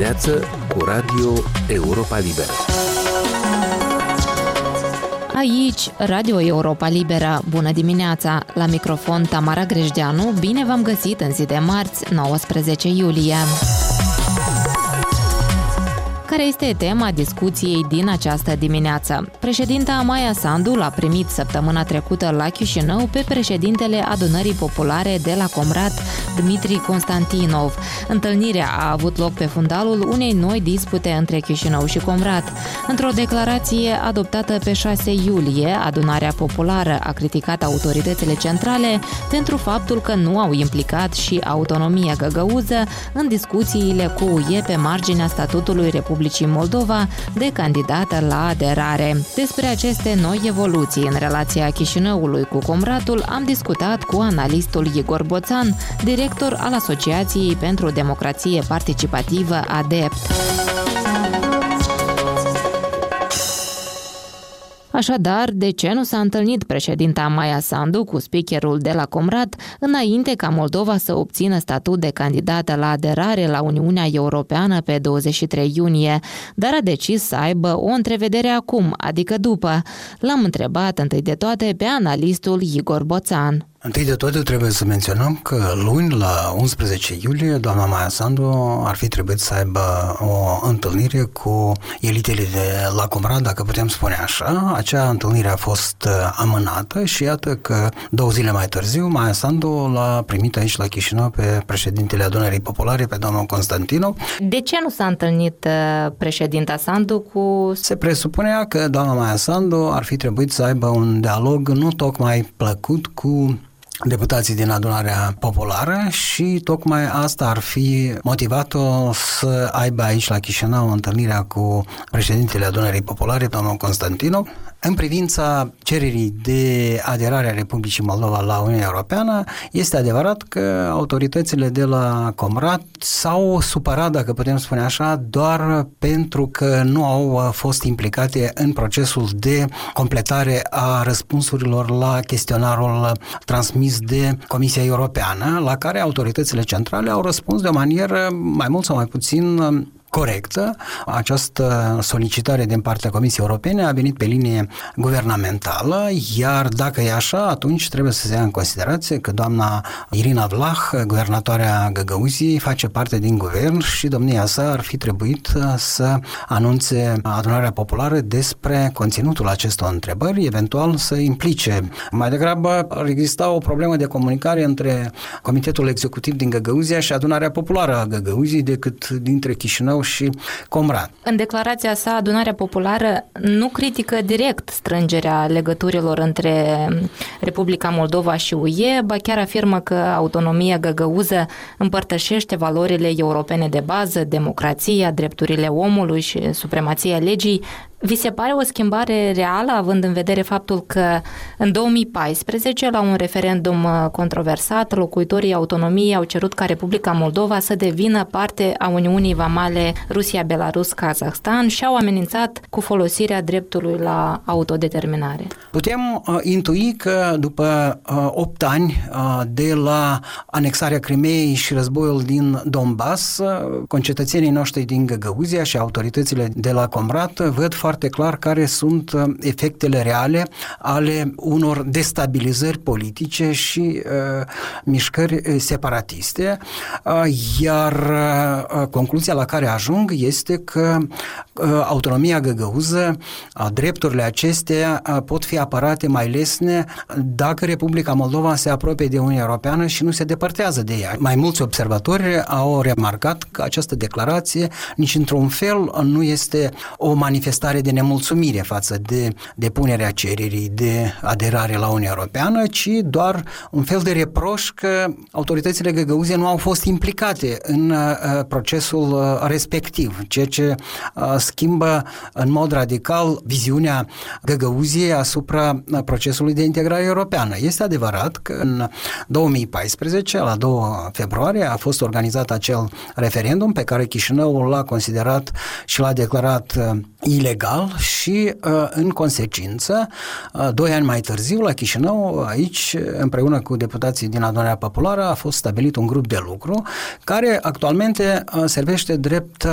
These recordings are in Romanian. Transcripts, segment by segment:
dimineață cu Radio Europa Liberă. Aici, Radio Europa Liberă. Bună dimineața! La microfon Tamara Grejdeanu, bine v-am găsit în zi de marți, 19 iulie. Care este tema discuției din această dimineață? Președinta Maia Sandu l-a primit săptămâna trecută la Chișinău pe președintele Adunării Populare de la Comrat, Dmitri Constantinov. Întâlnirea a avut loc pe fundalul unei noi dispute între Chișinău și Comrat. Într-o declarație adoptată pe 6 iulie, Adunarea Populară a criticat autoritățile centrale pentru faptul că nu au implicat și autonomia găgăuză în discuțiile cu UE pe marginea statutului Republicii Republicii Moldova de candidată la aderare. Despre aceste noi evoluții în relația Chișinăului cu Comratul am discutat cu analistul Igor Boțan, director al Asociației pentru Democrație Participativă ADEPT. Așadar, de ce nu s-a întâlnit președinta Maia Sandu cu speakerul de la Comrat înainte ca Moldova să obțină statut de candidată la aderare la Uniunea Europeană pe 23 iunie, dar a decis să aibă o întrevedere acum, adică după. L-am întrebat întâi de toate pe analistul Igor Boțan. Întâi de toate trebuie să menționăm că luni, la 11 iulie, doamna Maia Sandu ar fi trebuit să aibă o întâlnire cu elitele de la Comrat, dacă putem spune așa. Acea întâlnire a fost uh, amânată și iată că două zile mai târziu Maia Sandu l-a primit aici la Chișinău pe președintele Adunării Populare, pe domnul Constantino. De ce nu s-a întâlnit uh, președinta Sandu cu... Se presupunea că doamna Maia Sandu ar fi trebuit să aibă un dialog nu tocmai plăcut cu deputații din adunarea populară și tocmai asta ar fi motivat-o să aibă aici la Chișinău întâlnirea cu președintele adunării populare, domnul Constantino, în privința cererii de aderare a Republicii Moldova la Uniunea Europeană, este adevărat că autoritățile de la Comrat s-au supărat, dacă putem spune așa, doar pentru că nu au fost implicate în procesul de completare a răspunsurilor la chestionarul transmis de Comisia Europeană, la care autoritățile centrale au răspuns de o manieră mai mult sau mai puțin corectă. Această solicitare din partea Comisiei Europene a venit pe linie guvernamentală, iar dacă e așa, atunci trebuie să se ia în considerație că doamna Irina Vlah, guvernatoarea Găgăuziei, face parte din guvern și domnia sa ar fi trebuit să anunțe adunarea populară despre conținutul acestor întrebări, eventual să implice. Mai degrabă ar exista o problemă de comunicare între Comitetul Executiv din Găgăuzia și adunarea populară a Găgăuziei decât dintre Chișinău Chișinău și Comrat. În declarația sa, adunarea populară nu critică direct strângerea legăturilor între Republica Moldova și UE, ba chiar afirmă că autonomia găgăuză împărtășește valorile europene de bază, democrația, drepturile omului și supremația legii, vi se pare o schimbare reală, având în vedere faptul că în 2014, la un referendum uh, controversat, locuitorii autonomiei au cerut ca Republica Moldova să devină parte a Uniunii Vamale Rusia, Belarus, Kazahstan și au amenințat cu folosirea dreptului la autodeterminare? Putem uh, intui că după uh, 8 ani uh, de la anexarea Crimeei și războiul din Donbass, uh, concetățenii noștri din Găgăuzia și autoritățile de la Comrat văd foarte foarte clar care sunt uh, efectele reale ale unor destabilizări politice și uh, mișcări uh, separatiste, uh, iar uh, concluzia la care ajung este că uh, autonomia găgăuză, uh, drepturile acestea uh, pot fi apărate mai lesne dacă Republica Moldova se apropie de Uniunea Europeană și nu se depărtează de ea. Mai mulți observatori au remarcat că această declarație nici într-un fel nu este o manifestare mare de nemulțumire față de depunerea cererii de aderare la Uniunea Europeană, ci doar un fel de reproș că autoritățile găgăuze nu au fost implicate în uh, procesul uh, respectiv, ceea ce uh, schimbă în mod radical viziunea găgăuziei asupra procesului de integrare europeană. Este adevărat că în 2014, la 2 februarie, a fost organizat acel referendum pe care Chișinăul l-a considerat și l-a declarat ilegal ilegal și în consecință, doi ani mai târziu, la Chișinău, aici, împreună cu deputații din adunarea populară, a fost stabilit un grup de lucru care actualmente servește drept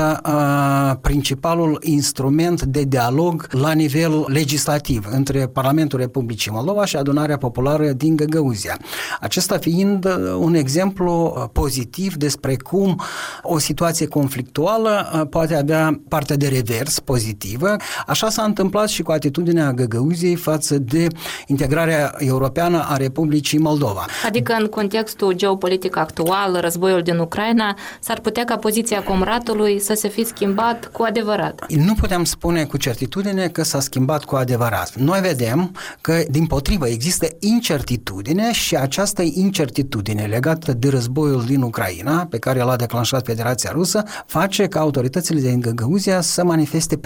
principalul instrument de dialog la nivel legislativ între Parlamentul Republicii Moldova și adunarea populară din Găgăuzia. Acesta fiind un exemplu pozitiv despre cum o situație conflictuală poate avea partea de revers pozitivă. Așa s-a întâmplat și cu atitudinea Găgăuziei față de integrarea europeană a Republicii Moldova. Adică în contextul geopolitic actual, războiul din Ucraina, s-ar putea ca poziția Comratului să se fi schimbat cu adevărat. Nu putem spune cu certitudine că s-a schimbat cu adevărat. Noi vedem că, din potrivă, există incertitudine și această incertitudine legată de războiul din Ucraina, pe care l-a declanșat Federația Rusă, face ca autoritățile din Găgăuzia să manifeste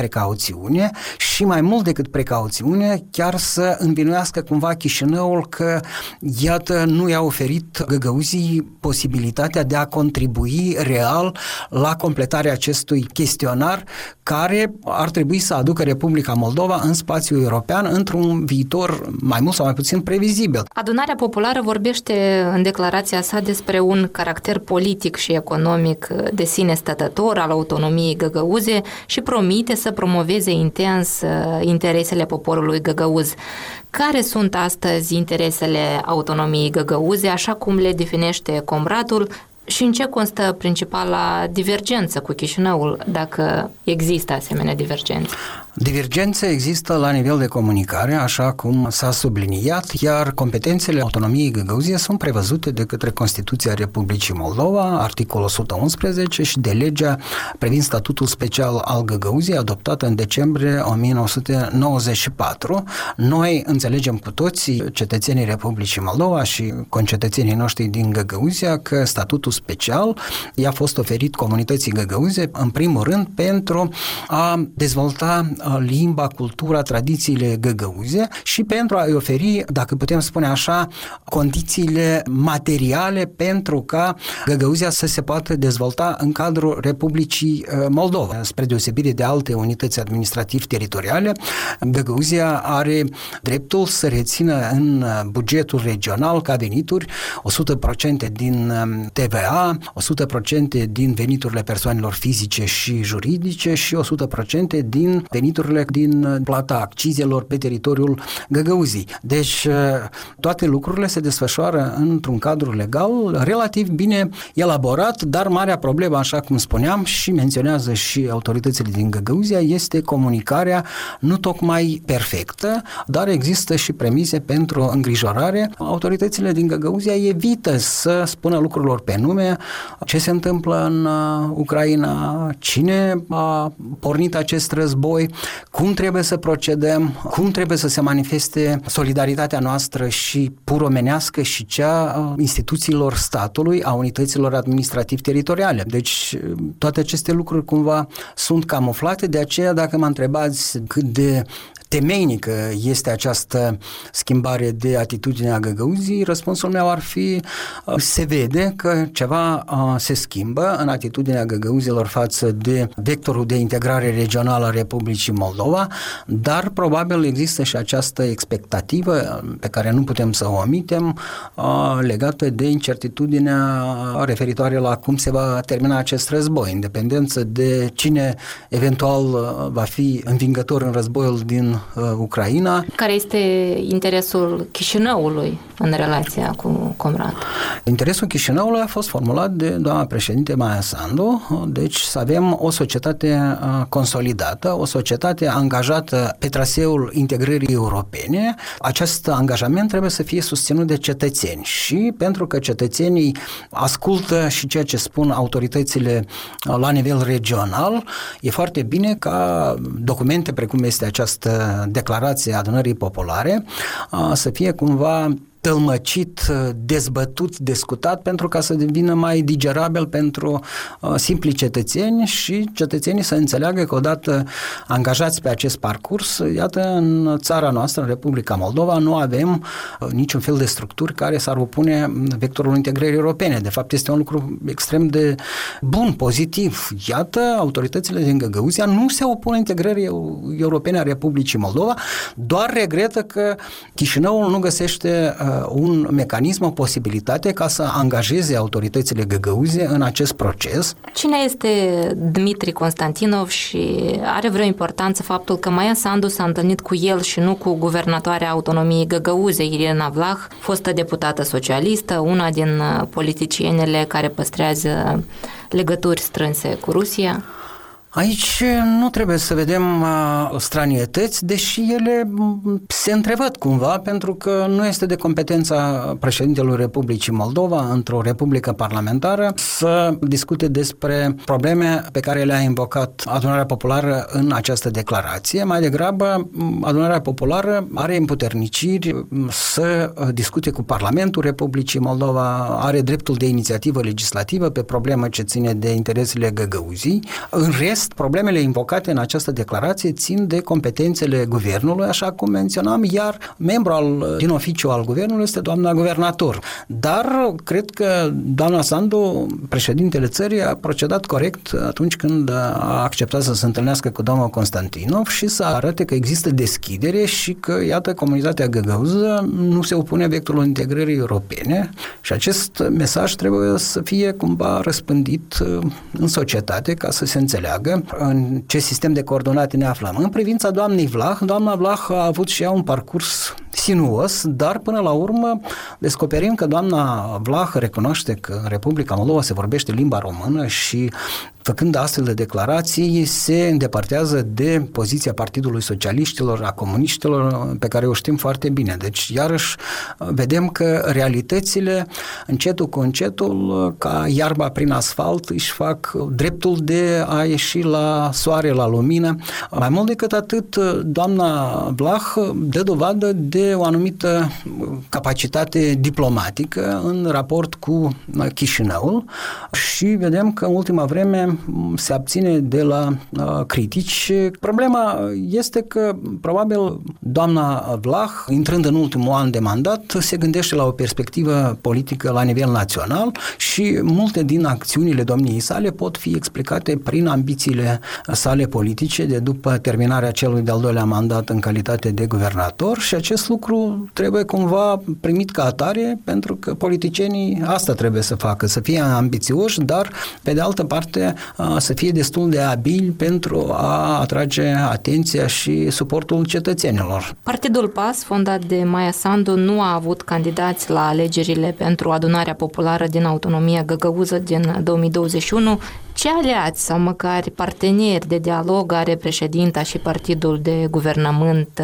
precauțiune și mai mult decât precauțiune, chiar să învinuiască cumva Chișinăul că, iată, nu i-a oferit Găgăuzii posibilitatea de a contribui real la completarea acestui chestionar care ar trebui să aducă Republica Moldova în spațiul european într-un viitor mai mult sau mai puțin previzibil. Adunarea Populară vorbește în declarația sa despre un caracter politic și economic de sine stătător al autonomiei găgăuze și promite să promoveze intens uh, interesele poporului găgăuz. Care sunt astăzi interesele autonomiei găgăuze, așa cum le definește Comratul, și în ce constă principala divergență cu Chișinăul, dacă există asemenea divergențe? Divergențe există la nivel de comunicare, așa cum s-a subliniat, iar competențele autonomiei Găgăuzie sunt prevăzute de către Constituția Republicii Moldova, articolul 111 și de legea privind statutul special al Găgăuziei, adoptată în decembrie 1994. Noi înțelegem cu toții, cetățenii Republicii Moldova și concetățenii noștri din Găgăuzia, că statutul special i-a fost oferit comunității Găgăuze, în primul rând, pentru a dezvolta limba, cultura, tradițiile găgăuze și pentru a-i oferi, dacă putem spune așa, condițiile materiale pentru ca Găgăuzia să se poată dezvolta în cadrul Republicii Moldova. Spre deosebire de alte unități administrativ-teritoriale, Găgăuzia are dreptul să rețină în bugetul regional ca venituri 100% din TVA, 100% din veniturile persoanelor fizice și juridice și 100% din veniturile veniturile din uh, plata accizelor pe teritoriul Găgăuzii. Deci uh, toate lucrurile se desfășoară într-un cadru legal relativ bine elaborat, dar marea problemă, așa cum spuneam și menționează și autoritățile din Găgăuzia, este comunicarea nu tocmai perfectă, dar există și premise pentru îngrijorare. Autoritățile din Găgăuzia evită să spună lucrurilor pe nume, ce se întâmplă în uh, Ucraina, cine a pornit acest război, cum trebuie să procedăm, cum trebuie să se manifeste solidaritatea noastră și puromenească și cea a instituțiilor statului, a unităților administrativ-teritoriale. Deci toate aceste lucruri cumva sunt camuflate, de aceea dacă mă întrebați cât de temeinică este această schimbare de atitudine a găgăuzii, răspunsul meu ar fi uh, se vede că ceva uh, se schimbă în atitudinea găgăuzilor față de vectorul de integrare regională a Republicii Moldova, dar probabil există și această expectativă uh, pe care nu putem să o omitem legată de incertitudinea referitoare la cum se va termina acest război, independență de cine eventual va fi învingător în războiul din uh, Ucraina. Care este interesul Chișinăului în relația cu Comrat? Interesul Chișinăului a fost formulat de doamna președinte Maia Sandu, deci să avem o societate uh, consolidată, o societate angajată pe traseul integrării europene. Acest angajament trebuie să fie susținut de cetățeni și pentru că cetățenii ascultă și ceea ce spun autoritățile uh, la nivel regional, e foarte bine ca documente precum este această declarație a adunării populare să fie cumva tălmăcit, dezbătut, discutat pentru ca să devină mai digerabil pentru uh, simpli cetățeni și cetățenii să înțeleagă că odată angajați pe acest parcurs, iată, în țara noastră, în Republica Moldova, nu avem uh, niciun fel de structuri care s-ar opune vectorul integrării europene. De fapt, este un lucru extrem de bun, pozitiv. Iată, autoritățile din Găgăuzia nu se opun integrării europene a Republicii Moldova, doar regretă că Chișinăul nu găsește uh, un mecanism, o posibilitate ca să angajeze autoritățile găgăuze în acest proces. Cine este Dmitri Constantinov și are vreo importanță faptul că Maia Sandu s-a întâlnit cu el și nu cu guvernatoarea autonomiei găgăuze, Irina Vlah, fostă deputată socialistă, una din politicienele care păstrează legături strânse cu Rusia? Aici nu trebuie să vedem uh, stranietăți, deși ele se întrevăd cumva, pentru că nu este de competența președintelui Republicii Moldova, într-o republică parlamentară, să discute despre probleme pe care le-a invocat adunarea populară în această declarație. Mai degrabă, adunarea populară are împuterniciri să discute cu Parlamentul Republicii Moldova, are dreptul de inițiativă legislativă pe problemă ce ține de interesele găgăuzii. În rest, rest, problemele invocate în această declarație țin de competențele guvernului, așa cum menționam, iar membru al, din oficiu al guvernului este doamna guvernator. Dar cred că doamna Sandu, președintele țării, a procedat corect atunci când a acceptat să se întâlnească cu domnul Constantinov și să arate că există deschidere și că, iată, comunitatea găgăuză nu se opune vectorul integrării europene și acest mesaj trebuie să fie cumva răspândit în societate ca să se înțeleagă în ce sistem de coordonate ne aflăm. În privința doamnei Vlah, doamna Vlah a avut și ea un parcurs sinuos, dar până la urmă descoperim că doamna Vlah recunoaște că în Republica Moldova se vorbește limba română și făcând astfel de declarații, se îndepărtează de poziția Partidului Socialiștilor, a comuniștilor, pe care o știm foarte bine. Deci, iarăși, vedem că realitățile, încetul cu încetul, ca iarba prin asfalt, își fac dreptul de a ieși la soare, la lumină. Mai mult decât atât, doamna Vlah dă dovadă de o anumită capacitate diplomatică în raport cu Chișinăul și vedem că în ultima vreme se abține de la uh, critici. Problema este că probabil doamna Vlah, intrând în ultimul an de mandat, se gândește la o perspectivă politică la nivel național și multe din acțiunile domniei sale pot fi explicate prin ambițiile sale politice de după terminarea celui de-al doilea mandat în calitate de guvernator și acest lucru trebuie cumva primit ca atare pentru că politicienii asta trebuie să facă, să fie ambițioși, dar pe de altă parte să fie destul de abil pentru a atrage atenția și suportul cetățenilor. Partidul PAS, fondat de Maia Sandu, nu a avut candidați la alegerile pentru adunarea populară din autonomia găgăuză din 2021. Ce aliați sau măcar parteneri de dialog are președinta și partidul de guvernământ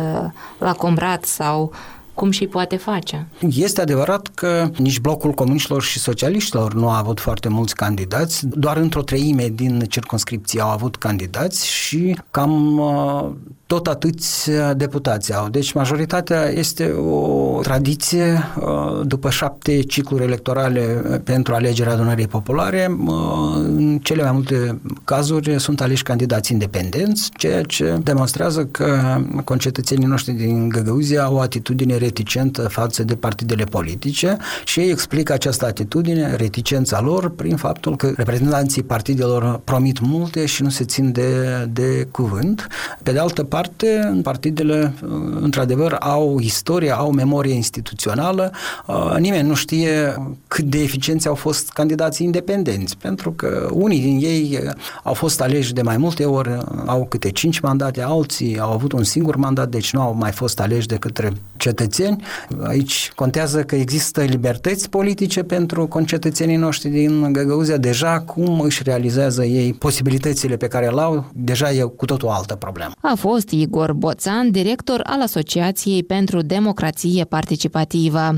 la Comrat sau cum și poate face. Este adevărat că nici blocul comuniștilor și socialiștilor nu a avut foarte mulți candidați, doar într-o treime din circunscripții au avut candidați și cam uh, tot atâți deputați au. Deci majoritatea este o tradiție uh, după șapte cicluri electorale pentru alegerea adunării populare. Uh, în cele mai multe cazuri sunt aleși candidați independenți, ceea ce demonstrează că concetățenii noștri din Găgăuzia au o atitudine reticentă față de partidele politice și ei explică această atitudine, reticența lor, prin faptul că reprezentanții partidelor promit multe și nu se țin de, de cuvânt. Pe de altă parte, partidele, într-adevăr, au istorie, au memorie instituțională. Nimeni nu știe cât de eficienți au fost candidații independenți, pentru că unii din ei au fost aleși de mai multe ori, au câte cinci mandate, alții au avut un singur mandat, deci nu au mai fost aleși de către cetățeni. Aici contează că există libertăți politice pentru concetățenii noștri din Găgăuzia. Deja cum își realizează ei posibilitățile pe care le au, deja e cu totul o altă problemă. A fost Igor Boțan, director al Asociației pentru Democrație Participativă.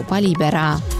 Europa Libera.